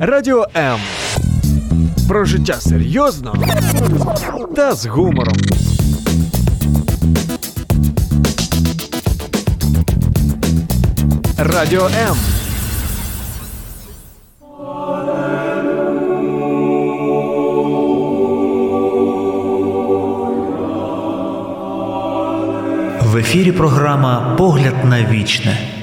Радіо М. Про життя серйозно та з гумором. Радіо М. В ефірі програма Погляд на вічне.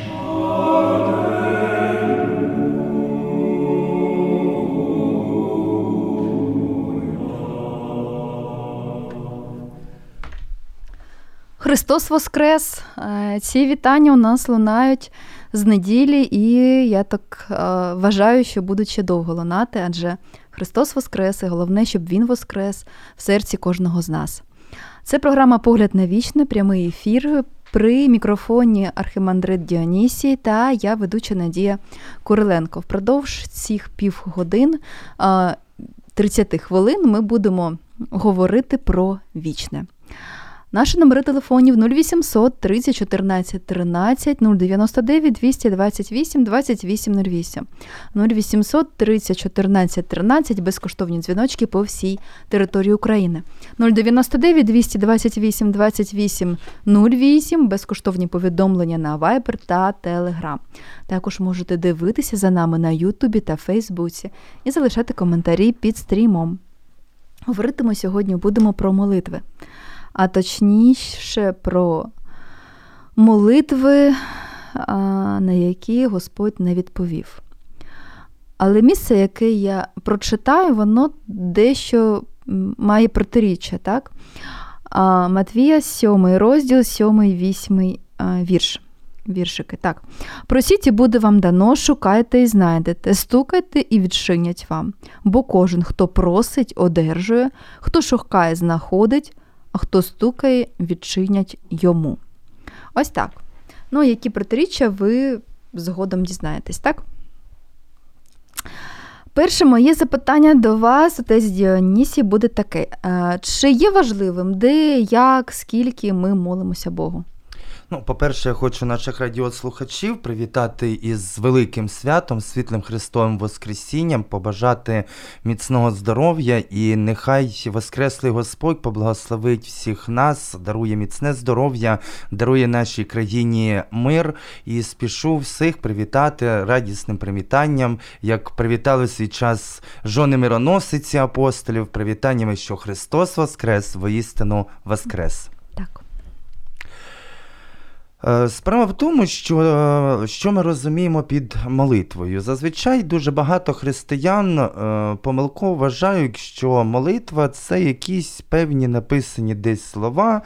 Христос Воскрес! Е, ці вітання у нас лунають з неділі, і я так е, вважаю, що будуть ще довго лунати, адже Христос Воскрес, і головне, щоб Він воскрес в серці кожного з нас. Це програма Погляд на вічне, прямий ефір. При мікрофоні Архимандрит Діонісій та я ведуча Надія Куриленко. Впродовж цих півгодин 30 хвилин ми будемо говорити про вічне. Наші номери телефонів 0800 30 14 13 099 228 2808 0800 30 14 13 безкоштовні дзвіночки по всій території України. 099 228 28 08 безкоштовні повідомлення на Viber та Telegram. Також можете дивитися за нами на Ютубі та Фейсбуці і залишати коментарі під стрімом. Говоритимо сьогодні будемо про молитви а точніше про молитви, на які Господь не відповів. Але місце, яке я прочитаю, воно дещо має протиріччя. так? Матвія, 7 розділ, 7, 8 вірш. Віршики. Так. Просіть і буде вам дано, шукайте і знайдете, стукайте і відчинять вам. Бо кожен, хто просить, одержує, хто шукає, знаходить, хто стукає, відчинять йому. Ось так. Ну, які протиріччя ви згодом дізнаєтесь, так? Перше моє запитання до вас, отець Діонісі, буде таке: чи є важливим, де, як, скільки ми молимося Богу? Ну, по-перше, я хочу наших радіослухачів привітати із великим святом, світлим Христовим Воскресінням, побажати міцного здоров'я і нехай Воскреслий Господь поблагословить всіх нас, дарує міцне здоров'я, дарує нашій країні мир і спішу всіх привітати радісним привітанням, як привітали свій час жони мироносиці апостолів, привітаннями, що Христос Воскрес, воістину Воскрес. Е, справа в тому, що е, що ми розуміємо під молитвою. Зазвичай дуже багато християн е, помилково вважають, що молитва це якісь певні написані десь слова,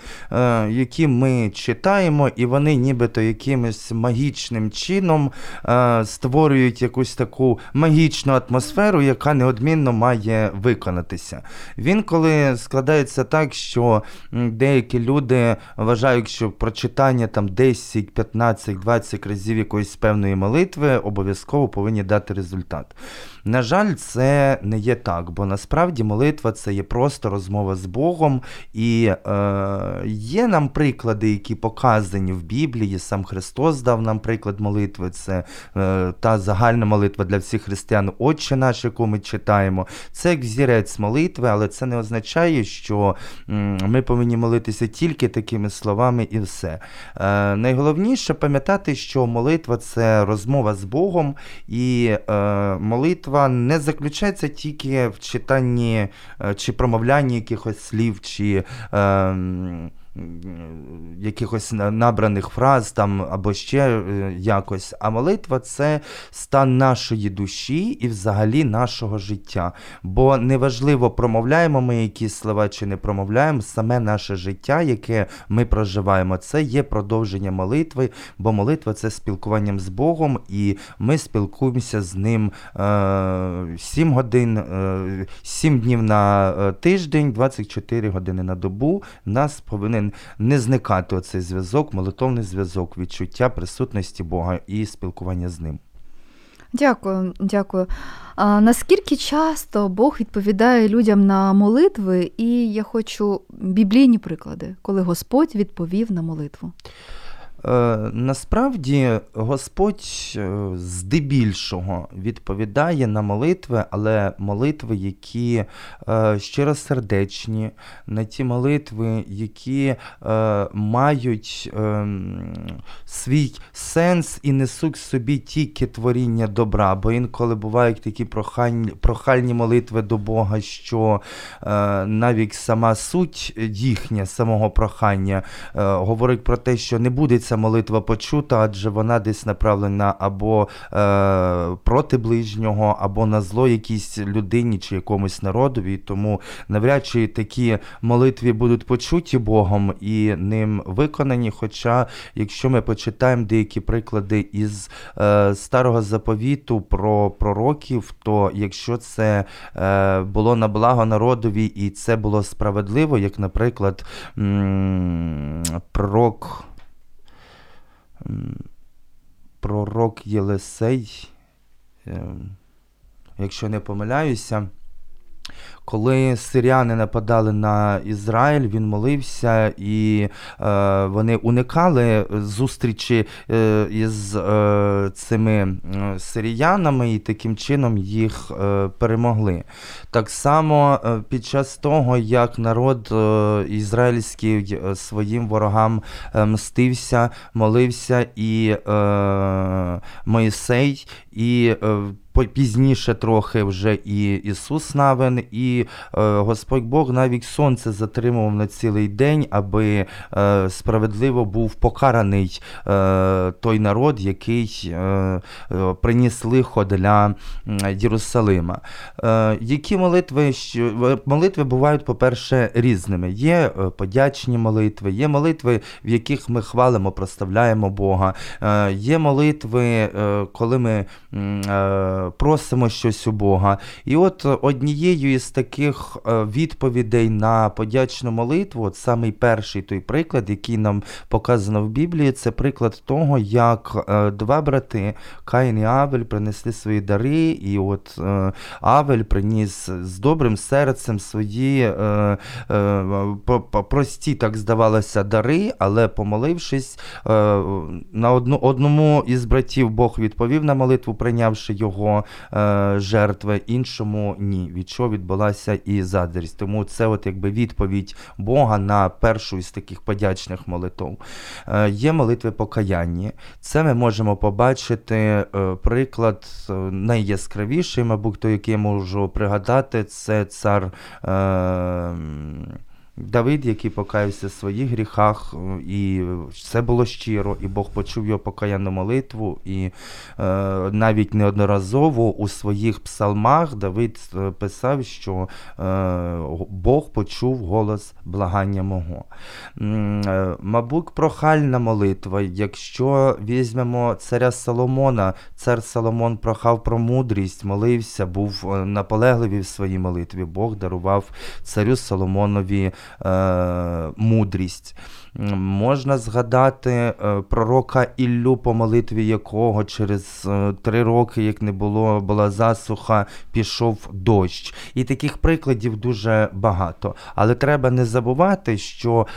які ми читаємо, і вони нібито якимось магічним чином створюють якусь таку магічну атмосферу, яка неодмінно має виконатися. Він коли складається так, що деякі люди вважають, що прочитання там 10, 15, 20 разів якоїсь певної молитви обов'язково повинні дати результат. На жаль, це не є так, бо насправді молитва це є просто розмова з Богом, і е, є нам приклади, які показані в Біблії. Сам Христос дав нам приклад молитви. Це е, та загальна молитва для всіх християн, Отче наш, яку ми читаємо. Це як взірець молитви, але це не означає, що ми повинні молитися тільки такими словами і все. Е, Найголовніше пам'ятати, що молитва це розмова з Богом, і е, молитва молитва не заключається тільки в читанні е, чи промовлянні якихось слів, чи е, якихось набраних фраз там або ще е, якось. А молитва це стан нашої душі і взагалі нашого життя. Бо неважливо, промовляємо ми якісь слова чи не промовляємо, саме наше життя, яке ми проживаємо, це є продовження молитви, бо молитва це спілкуванням з Богом, і ми спілкуємося з ним е, 7 годин, е, 7 днів на е, тиждень, 24 години на добу. Нас повинен не зникати оцей зв'язок, молитовний зв'язок, відчуття присутності Бога і спілкування з ним. Дякую, дякую. А Наскільки часто Бог відповідає людям на молитви, і я хочу біблійні приклади, коли Господь відповів на молитву? Е, насправді Господь е, здебільшого відповідає на молитви, але молитви, які е, щиросердечні, на ті молитви, які мають е, свій сенс і несуть собі тільки творіння добра. Бо інколи бувають такі прохальні, прохальні молитви до Бога, що навіть сама суть їхня, самого прохання, говорить про те, що не буде ця молитва почута, адже вона десь направлена або е, проти ближнього, або на зло якійсь людині чи якомусь народові. Тому навряд чи такі молитви будуть почуті Богом і ним виконані. Хоча, якщо ми почитаємо деякі приклади із е, старого заповіту про пророків, то якщо це е, було на благо народові і це було справедливо, як, наприклад, пророк. Пророк Єлисей, е, якщо не помиляюся, коли сиряни нападали на Ізраїль, він молився, і е, вони уникали зустрічі е, із е, цими сиріянами, і таким чином їх е, перемогли. Так само е, під час того, як народ е, ізраїльський своїм ворогам мстився, молився, і Моїсей, і пізніше трохи вже і Ісус Навин, і е, Господь Бог навіть сонце затримував на цілий день, аби е, справедливо був покараний е, той народ, який приніс лихо для Єрусалима. Які молитви, молитви бувають, по-перше, різними. Є подячні молитви, є молитви, в яких ми хвалимо, проставляємо Бога. Є молитви, коли ми просимо щось у Бога. І от однією із таких е, відповідей на подячну молитву, от самий перший той приклад, який нам показано в Біблії, це приклад того, як е, два брати Каїн і Авель принесли свої дари, і от е, Авель приніс з добрим серцем свої прості, так здавалося, дари, але помолившись, на одному із братів Бог відповів на молитву, прийнявши його е, жертви, іншому ні. Від чого відбулася і заздрість. Тому це от якби відповідь Бога на першу із таких подячних молитв. Е, є молитви покаяння. Це ми можемо побачити е, приклад е, найяскравіший, мабуть, той, який я можу пригадати, це цар. Е, Давид, який покаявся в своїх гріхах, е, і все було щиро, і Бог почув його покаянну молитву, і е, навіть неодноразово у своїх псалмах Давид е, писав, що е, Бог почув голос благання мого. Е, Мабуть, прохальна молитва. Якщо візьмемо царя Соломона, цар Соломон прохав про мудрість, молився, був е, наполегливий в своїй молитві. Бог дарував царю Соломонові мудрість. Можна згадати е, пророка Іллю, по молитві якого через е, три роки, як не було, була засуха, пішов дощ. І таких прикладів дуже багато. Але треба не забувати, що.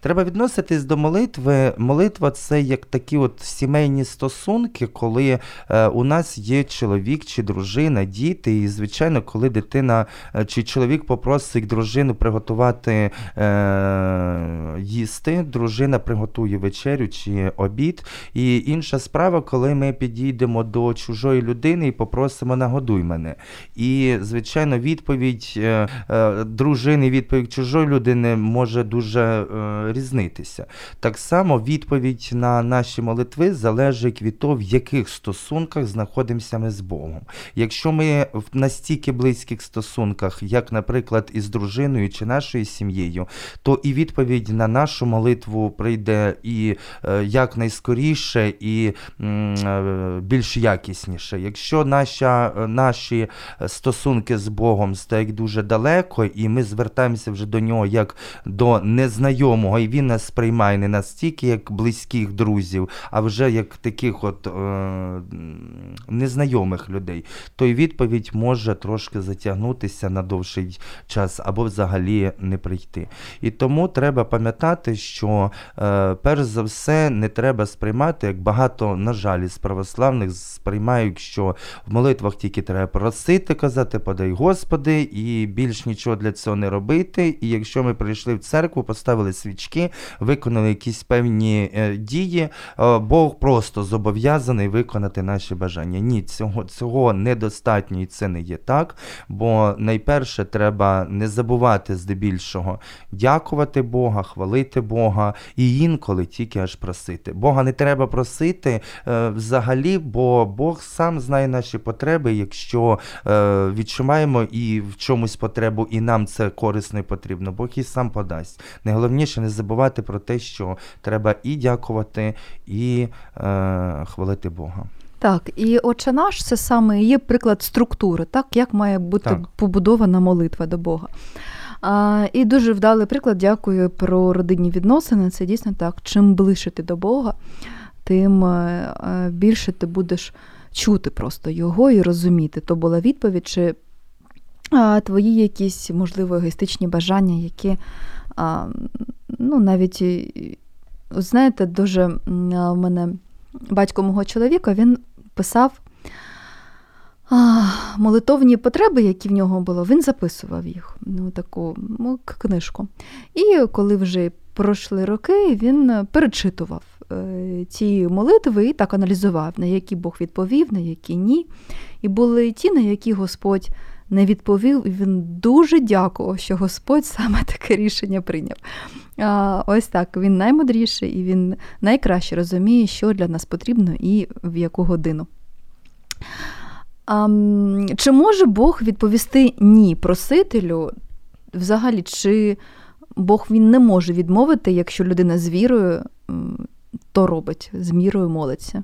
Треба відноситись до молитви. Молитва це як такі от сімейні стосунки, коли е, у нас є чоловік чи дружина, діти. І, звичайно, коли дитина е, чи чоловік попросить дружину приготувати е, їсти, дружина приготує вечерю чи обід. І інша справа, коли ми підійдемо до чужої людини і попросимо нагодуй мене. І, звичайно, відповідь е, е, дружини, відповідь чужої людини може дуже е, різнитися. Так само відповідь на наші молитви залежить від того, в яких стосунках знаходимося ми з Богом. Якщо ми в настільки близьких стосунках, як, наприклад, із дружиною чи нашою сім'єю, то і відповідь на нашу молитву прийде і е, якнайскоріше, і е, більш якісніше. Якщо наша, е, наші стосунки з Богом стоять дуже далеко, і ми звертаємося вже до нього як до незнайомого Бога, і він нас сприймає не настільки як близьких друзів, а вже як таких от е, незнайомих людей, то й відповідь може трошки затягнутися на довший час або взагалі не прийти. І тому треба пам'ятати, що е, перш за все не треба сприймати, як багато, на жаль, із православних сприймають, що в молитвах тільки треба просити, казати, подай Господи, і більш нічого для цього не робити. І якщо ми прийшли в церкву, поставили свічки, виконали якісь певні е, дії, е, Бог просто зобов'язаний виконати наші бажання. Ні, цього, цього недостатньо і це не є так. Бо найперше треба не забувати здебільшого дякувати Бога, хвалити Бога і інколи тільки аж просити. Бога не треба просити е, взагалі, бо Бог сам знає наші потреби. Якщо відчуваємо і в чомусь потребу, і нам це корисно і потрібно, Бог і сам подасть. Найголовніше не забувати про те, що треба і дякувати, і е, хвалити Бога. Так, і отче наш це саме є приклад структури, так як має бути Так. побудована молитва до Бога. А, і дуже вдалий приклад, дякую про родинні відносини. Це дійсно так. Чим ближче ти до Бога, тим е, е, більше ти будеш чути просто його і розуміти. То була відповідь, чи твої якісь, можливо, егоїстичні бажання, які ну, навіть, знаєте, дуже в мене батько мого чоловіка він писав молитовні потреби, які в нього було, він записував їх, ну, таку ну, книжку. І коли вже пройшли роки, він перечитував е, ці молитви і так аналізував, на які Бог відповів, на які ні. І були ті, на які Господь не відповів, і він дуже дякував, що Господь саме таке рішення прийняв. А, ось так, він наймудріший і він найкраще розуміє, що для нас потрібно і в яку годину. А, чи може Бог відповісти ні просителю? Взагалі, чи Бог він не може відмовити, якщо людина з вірою то робить, з мірою молиться?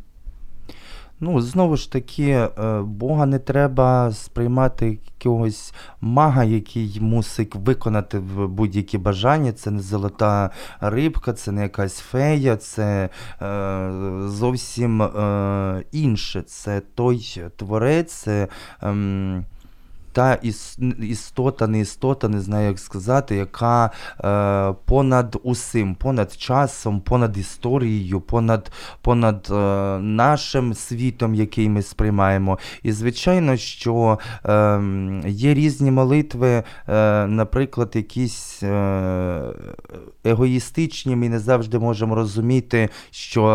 Ну, знову ж таки, е, Бога не треба сприймати якогось мага, який мусить виконати будь-які бажання. Це не золота рибка, це не якась фея, це е, зовсім е, інше. Це той творець. Це, ем, та іс- істота, не істота, не знаю, як сказати, яка е, понад усім, понад часом, понад історією, понад, понад е, нашим світом, який ми сприймаємо. І звичайно, що е, є різні молитви, е, наприклад, якісь е, егоїстичні, ми не завжди можемо розуміти, що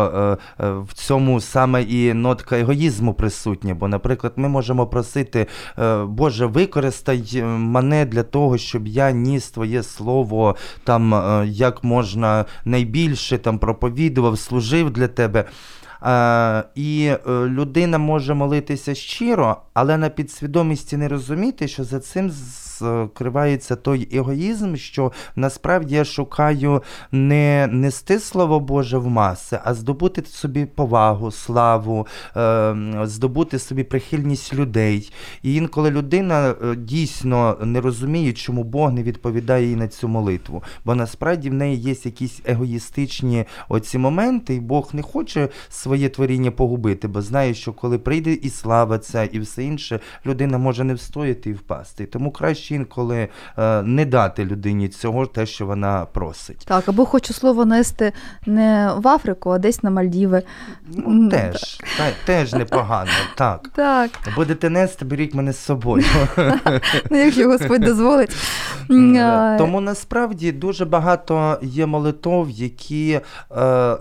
е, е, в цьому саме і нотка егоїзму присутня. Бо, наприклад, ми можемо просити, е, Боже, використай е, мене для того, щоб я ніс твоє слово там е, як можна найбільше там проповідував, служив для тебе. Е, і людина може молитися щиро, але на підсвідомості не розуміти, що за цим скривається той егоїзм, що насправді я шукаю не нести слово Боже в маси, а здобути собі повагу, славу, е, здобути собі прихильність людей. І інколи людина е, дійсно не розуміє, чому Бог не відповідає їй на цю молитву. Бо насправді в неї є якісь егоїстичні оці моменти, і Бог не хоче своє творіння погубити, бо знає, що коли прийде і слава ця, і все інше, людина може не встояти і впасти. Тому краще інколи е, не дати людині цього, те, що вона просить. Так, або хочу слово нести не в Африку, а десь на Мальдіви. Ну, теж, та, теж непогано, так. Так, Будете нести, беріть мене з собою. ну якщо Господь дозволить. Тому насправді дуже багато є молитов, які е,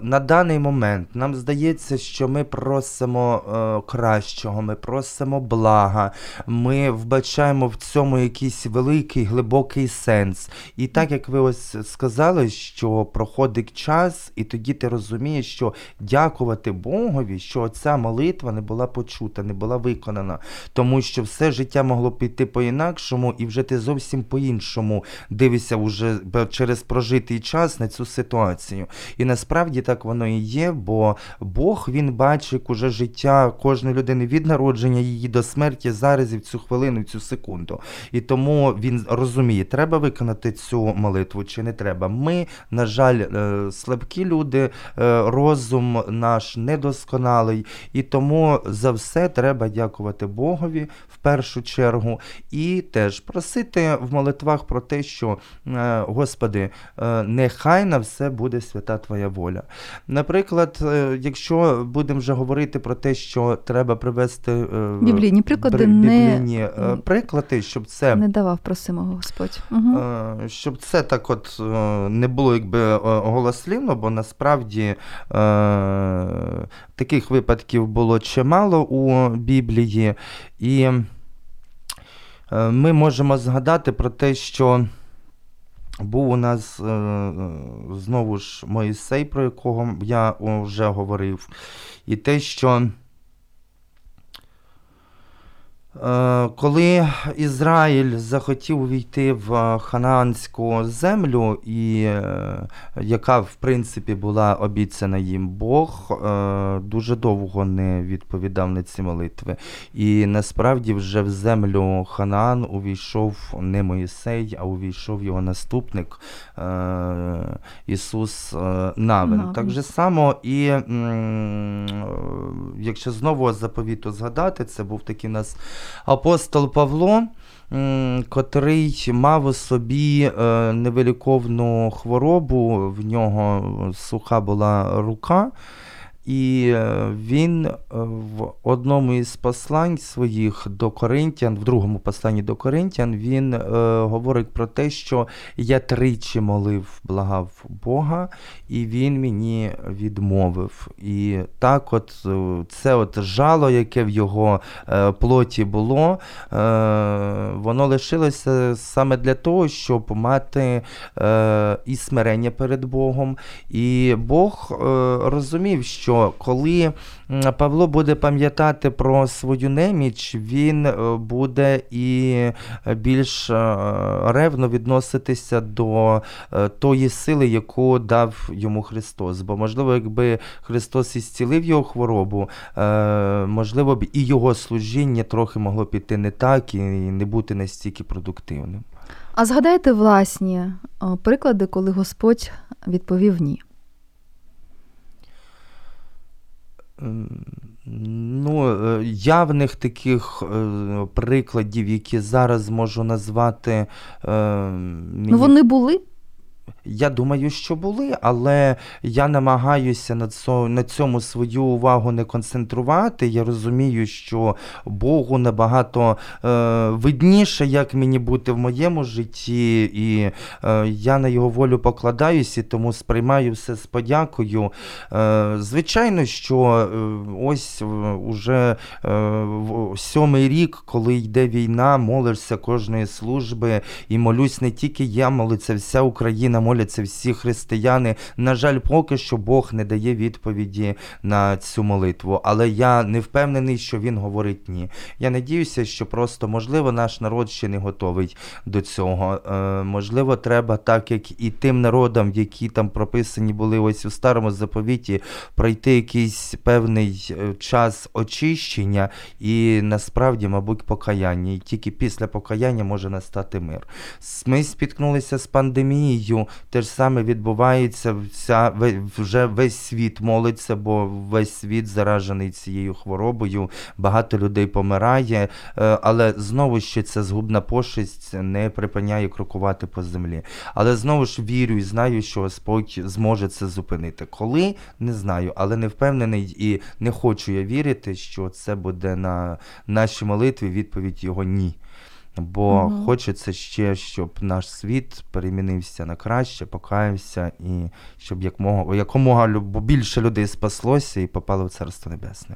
на даний момент нам здається, що ми просимо е, кращого, ми просимо блага, ми вбачаємо в цьому якийсь великий глибокий сенс. І так як ви ось сказали, що проходить час, і тоді ти розумієш, що дякувати Богові, що ця молитва не була почута, не була виконана, тому що все життя могло піти по-інакшому, і вже ти зовсім по-іншому дивишся уже через прожитий час на цю ситуацію. І насправді так воно і є, бо Бог він бачить уже життя кожної людини від народження її до смерті зараз і в цю хвилину, в цю секунду. І тому тому він розуміє, треба виконати цю молитву чи не треба. Ми, на жаль, е, слабкі люди, е, розум наш недосконалий, і тому за все треба дякувати Богові в першу чергу, і теж просити в молитвах про те, що е, Господи, нехай на все буде свята Твоя воля. Наприклад, якщо будемо вже говорити про те, що треба привести Біблійні приклади не- біблійні, е, приклади, щоб це Не давав просимого Господь. Угу. Щоб це так от е, не було якби е, голослівно, бо насправді таких випадків було чимало у Біблії, і ми можемо згадати про те, що був у нас знову ж Моїсей, про якого я вже говорив, і те, що Коли Ізраїль захотів увійти в е, ханаанську землю, і, е, яка в принципі була обіцяна їм, Бог е, дуже довго не відповідав на ці молитви. І насправді вже в землю Ханаан увійшов не Моїсей, а увійшов його наступник е, Ісус е, Навин. Навин. Так же само і е, якщо знову заповіту згадати, це був такий у нас апостол Павло, котрий мав у собі е, невиліковну хворобу, в нього суха була рука. І е, він е, в одному із послань своїх до Коринтян, в другому посланні до Коринтян, він е, говорить про те, що я тричі молив, благав Бога, і він мені відмовив. І так, от е, це от жало, яке в його е, плоті було, е, воно лишилося саме для того, щоб мати і смирення перед Богом. І Бог розумів, що коли Павло буде пам'ятати про свою неміч, він е, буде і більш е, ревно відноситися до е, тої сили, яку дав йому Христос. Бо, можливо, якби Христос ісцілив його хворобу, е, можливо б і його служіння трохи могло піти не так і не бути настільки продуктивним. А згадайте власні приклади, коли Господь відповів ні. М, Ну, е, явних таких е, прикладів, які зараз можу назвати. е, Ну вони були. Я думаю, що були, але я намагаюся на цьому, свою увагу не концентрувати. Я розумію, що Богу набагато е, видніше, як мені бути в моєму житті, і е, я на його волю покладаюся, тому сприймаю все з подякою. Е, звичайно, що е, ось е, уже е, сьомий рік, коли йде війна, молишся кожної служби, і молюсь не тільки я, молиться вся Україна, моляться всі християни. На жаль, поки що Бог не дає відповіді на цю молитву. Але я не впевнений, що він говорить ні. Я надіюся, що просто можливо наш народ ще не готовий до цього. Е, можливо, треба, так як і тим народам, які там прописані були ось у старому заповіті, пройти якийсь певний е, час очищення і насправді, мабуть, покаяння. І тільки після покаяння може настати мир. Ми спіткнулися з пандемією, те ж саме відбувається, вся, вже весь світ молиться, бо весь світ заражений цією хворобою, багато людей помирає, е, але знову ще ця згубна пошесть не припиняє крокувати по землі. Але знову ж вірю і знаю, що Господь зможе це зупинити. Коли не знаю, але не впевнений і не хочу я вірити, що це буде на нашій молитві відповідь його ні. Бо угу. хочеться ще, щоб наш світ перемінився на краще, покаявся, і щоб якомога, якомога більше людей спаслося і попало в Царство Небесне.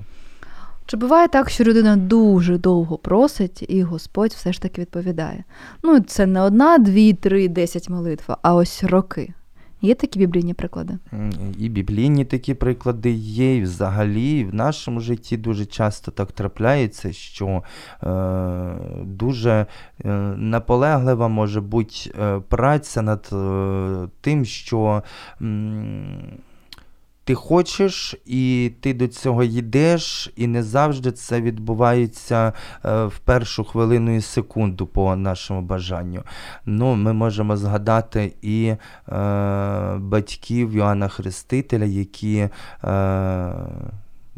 Чи буває так, що людина дуже довго просить, і Господь все ж таки відповідає? Ну, це не одна, дві, три, десять молитв, а ось роки. Є такі біблійні приклади? І біблійні такі приклади є, і взагалі в нашому житті дуже часто так трапляється, що е, дуже е, наполеглива може бути е, праця над е, тим, що. м, ти хочеш, і ти до цього йдеш, і не завжди це відбувається е, в першу хвилину і секунду по нашому бажанню. Ну, Ми можемо згадати і е, батьків Йоанна Хрестителя, які. Е,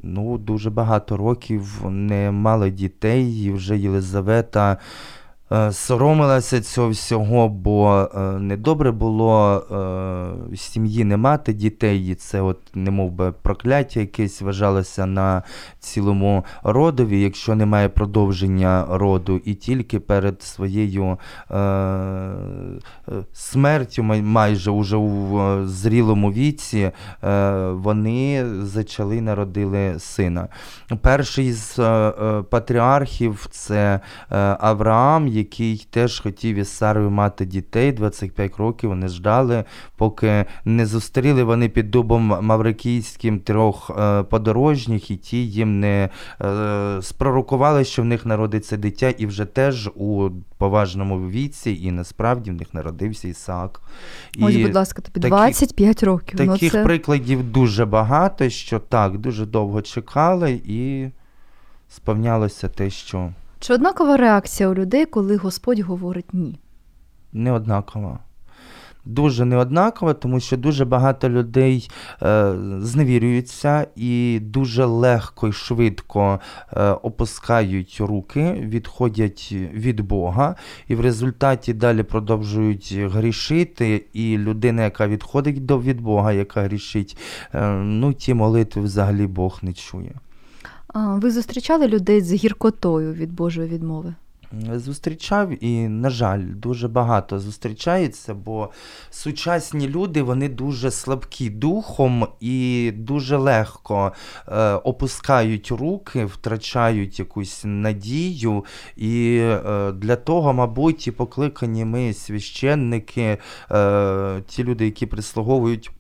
Ну, дуже багато років не мали дітей, і вже Єлизавета соромилася цього всього, бо е, недобре було е, сім'ї не мати дітей, і це от немов би прокляття якесь вважалося на цілому родові, якщо немає продовження роду, і тільки перед своєю е, е, смертю, майже уже у е, зрілому віці, е, вони зачали народили сина. Перший з е, е, патріархів це е, Авраам, який теж хотів із Сарою мати дітей. 25 років вони ждали, поки не зустріли вони під дубом маврикійським трьох е, подорожніх, і ті їм не е, спророкували, що в них народиться дитя, і вже теж у поважному віці, і насправді в них народився Ісаак. Ось, І будь ласка, тобі такі- 25 років. ну, Таких це... прикладів дуже багато, що так, дуже довго чекали, і сповнялося те, що Чи однакова реакція у людей, коли Господь говорить ні? неоднаково. Дуже неоднаково, тому що дуже багато людей е, зневірюються і дуже легко і швидко е, опускають руки, відходять від Бога, і в результаті далі продовжують грішити. І людина, яка відходить до від Бога, яка грішить, е, ну ті молитви взагалі Бог не чує. А, Ви зустрічали людей з гіркотою від Божої відмови? Зустрічав і, на жаль, дуже багато зустрічається, бо сучасні люди вони дуже слабкі духом і дуже легко е, опускають руки, втрачають якусь надію. І е, для того, мабуть, і покликані ми священники, е, ті люди, які прислуговують.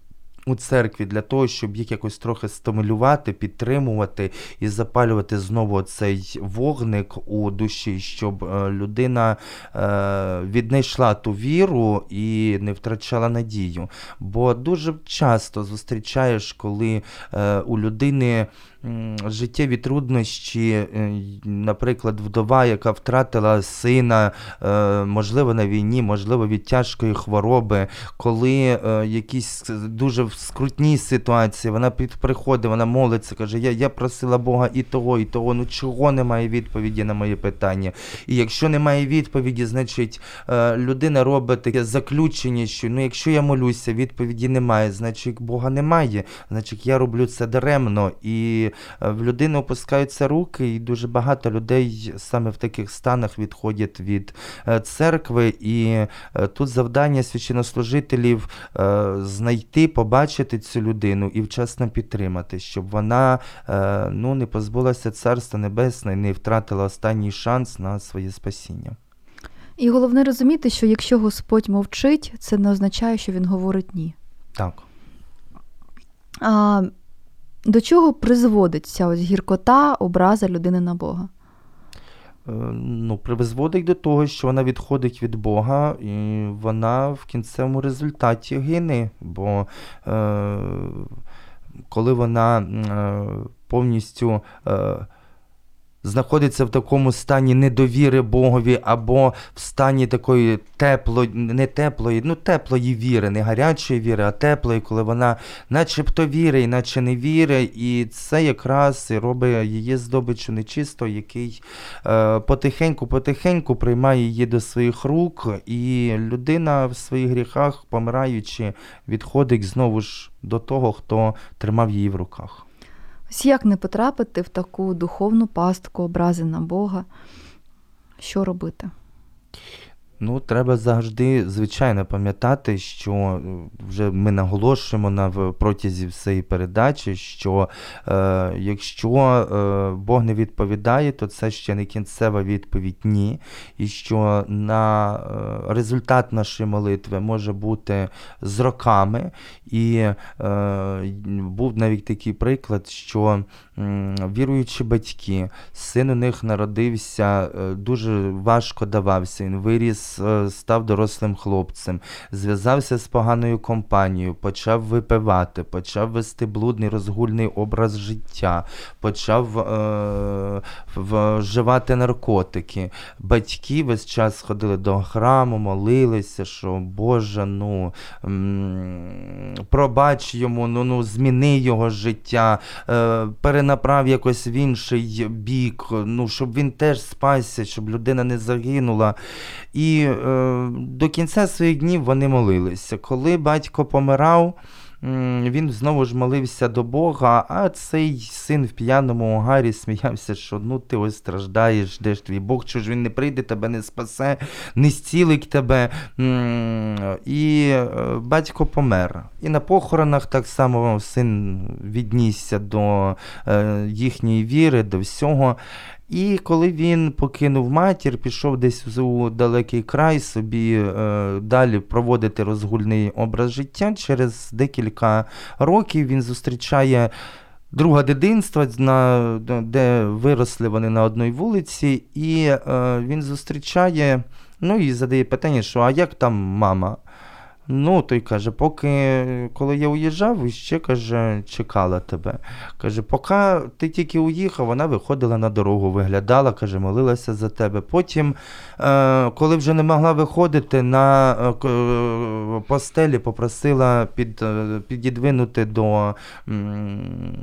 У церкві для того, щоб їх якось трохи стимулювати, підтримувати і запалювати знову цей вогник у душі, щоб е, людина е, віднайшла ту віру і не втрачала надію. Бо дуже часто зустрічаєш, коли е, у людини життєві труднощі, е, наприклад, вдова, яка втратила сина, е, можливо, на війні, можливо, від тяжкої хвороби, коли е, якісь дуже скрутні ситуації, вона приходить, вона молиться, каже, я, я просила Бога і того, і того, ну чого немає відповіді на мої питання. І якщо немає відповіді, значить людина робить таке заключення, що ну, якщо я молюся, відповіді немає, значить Бога немає, значить я роблю це даремно. І в людини опускаються руки, і дуже багато людей саме в таких станах відходять від е, церкви. І е, тут завдання священнослужителів е, знайти, побачити цю людину і вчасно підтримати, щоб вона е, ну, не позбулася Царства Небесне і не втратила останній шанс на своє спасіння. І головне розуміти, що якщо Господь мовчить, це не означає, що він говорить ні. Так. А, до чого призводить ця ось гіркота, образа людини на Бога? Е, ну, призводить до того, що вона відходить від Бога, і вона в кінцевому результаті гине. Бо е, коли вона е, повністю е, знаходиться в такому стані недовіри Богові, або в стані такої теплої, не теплої, ну теплої віри, не гарячої віри, а теплої, коли вона начебто вірить, наче не вірить, і це якраз і робить її здобичу нечисто, який потихеньку-потихеньку приймає її до своїх рук, і людина в своїх гріхах, помираючи, відходить знову ж до того, хто тримав її в руках. Ось як не потрапити в таку духовну пастку, образи на Бога? Що робити? Ну, треба завжди, звичайно, пам'ятати, що е, вже ми наголошуємо на протязі всієї передачі, що е, якщо е, Бог не відповідає, то це ще не кінцева відповідь ні. І що на е, результат нашої молитви може бути з роками. І е, був навіть такий приклад, що віруючі батьки. Син у них народився, е, дуже важко давався. Він виріс, е, став дорослим хлопцем, зв'язався з поганою компанією, почав випивати, почав вести блудний розгульний образ життя, почав е, вживати наркотики. Батьки весь час ходили до храму, молилися, що Боже, ну пробач йому, ну, ну зміни його життя, е, перенаправ якось в інший бік, ну, щоб він теж спасся, щоб людина не загинула. І е, до кінця своїх днів вони молилися. Коли батько помирав, він знову ж молився до Бога, а цей син в п'яному угарі сміявся, що ну ти ось страждаєш, де ж твій Бог, чого ж він не прийде, тебе не спасе, не зцілить тебе. І е, батько помер. І на похоронах так само син віднісся до е, їхньої віри, до всього. І коли він покинув матір, пішов десь у далекий край собі е, далі проводити розгульний образ життя, через декілька років він зустрічає друга дитинства, на, де виросли вони на одній вулиці, і е, він зустрічає, ну і задає питання, що а як там мама? Ну, той каже, поки коли я уїжджав, ще каже, чекала тебе. Каже, поки ти тільки уїхав, вона виходила на дорогу, виглядала, каже, молилася за тебе. Потім, е, коли вже не могла виходити на е, е, постелі, попросила під, е, підідвинути до м,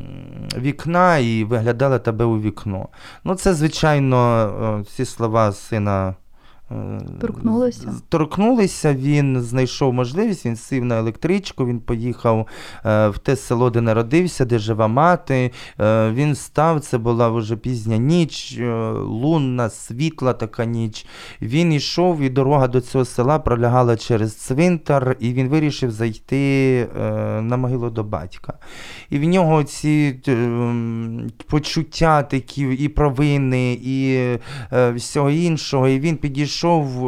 вікна і виглядала тебе у вікно. Ну, це, звичайно, е, ці слова сина. Торкнулися. Торкнулися, він знайшов можливість, він сів на електричку, він поїхав е, в те село, де народився, де жива мати. Е, він став, це була вже пізня ніч, е, лунна, світла така ніч. Він йшов, і дорога до цього села пролягала через цвинтар, і він вирішив зайти на могилу до батька. І в нього ці почуття такі і провини, і всього іншого. І він підійшов,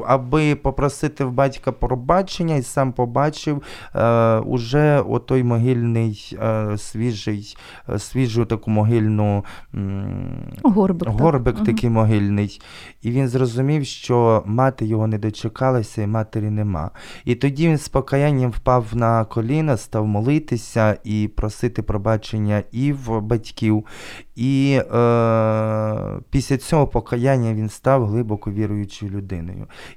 аби попросити в батька пробачення, і сам побачив е, уже отой могильний е, свіжий, е, свіжу таку могильну Горбик. так. горбик Мгм. такий могильний. І він зрозумів, що мати його не дочекалася, і матері нема. І тоді він з покаянням впав на коліна, став молитися і просити пробачення і в батьків. І е, після цього покаяння він став глибоко віруючою людиною.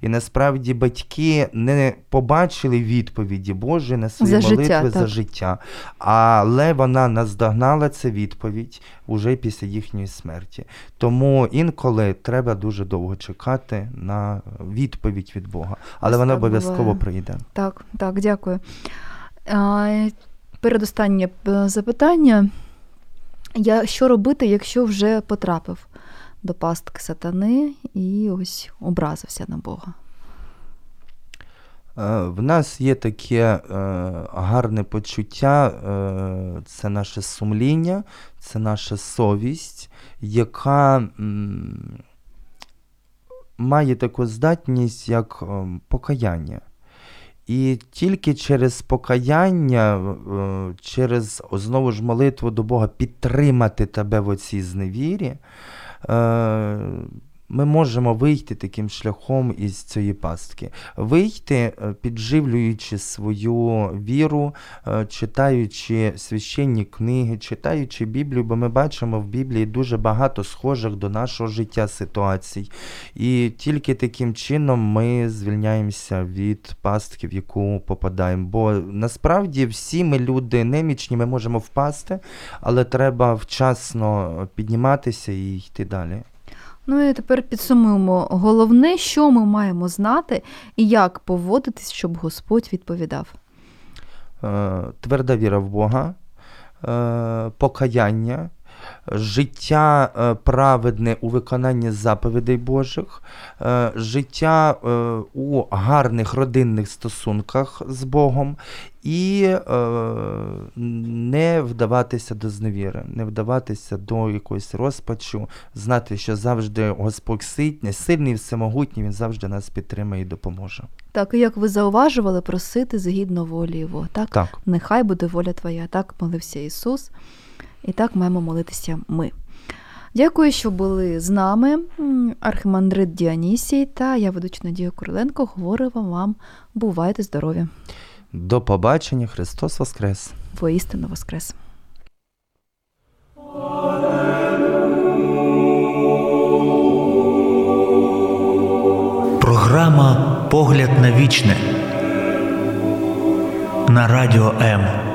І насправді батьки не побачили відповіді Божої на свої За молитви життя, за так. життя. Але вона наздогнала цю відповідь уже після їхньої смерті. Тому інколи треба дуже довго чекати на відповідь від Бога. Але Ось вона обов'язково прийде. Так, так, дякую. Передостаннє е, запитання. Я, що робити, якщо вже потрапив до пастки сатани і ось образився на Бога? Е, В нас є таке е, гарне почуття, е, це наше сумління, це наша совість, яка має таку здатність, як покаяння. І тільки через покаяння, через знову ж молитву до Бога підтримати тебе в оцій зневірі, е, ми можемо вийти таким шляхом із цієї пастки. Вийти, е, підживлюючи свою віру, е, читаючи священні книги, читаючи Біблію, бо ми бачимо в Біблії дуже багато схожих до нашого життя ситуацій. І тільки таким чином ми звільняємося від пастки, в яку попадаємо. Бо насправді всі ми люди немічні, ми можемо впасти, але треба вчасно підніматися і йти далі. Ну і тепер підсумуємо. Головне, що ми маємо знати і як поводитись, щоб Господь відповідав. Е, Тверда віра в Бога, е, покаяння, життя е, праведне у виконанні заповідей Божих, е, життя е, у гарних родинних стосунках з Богом і не вдаватися до зневіри, не вдаватися до якоїсь розпачу, знати, що завжди Господь сильний, сильний, всемогутній, Він завжди нас підтримає і допоможе. Так, і як ви зауважували, просити згідно волі Його. Так? Так. Нехай буде воля Твоя, так молився Ісус. І так маємо молитися ми. Дякую, що були з нами. Архимандрит Діанісій та я ведуча Надія Куриленко. Говорила вам. Бувайте здорові! До побачення, Христос Воскрес! Воістину Воскрес! Програма Погляд на вічне на радіо М.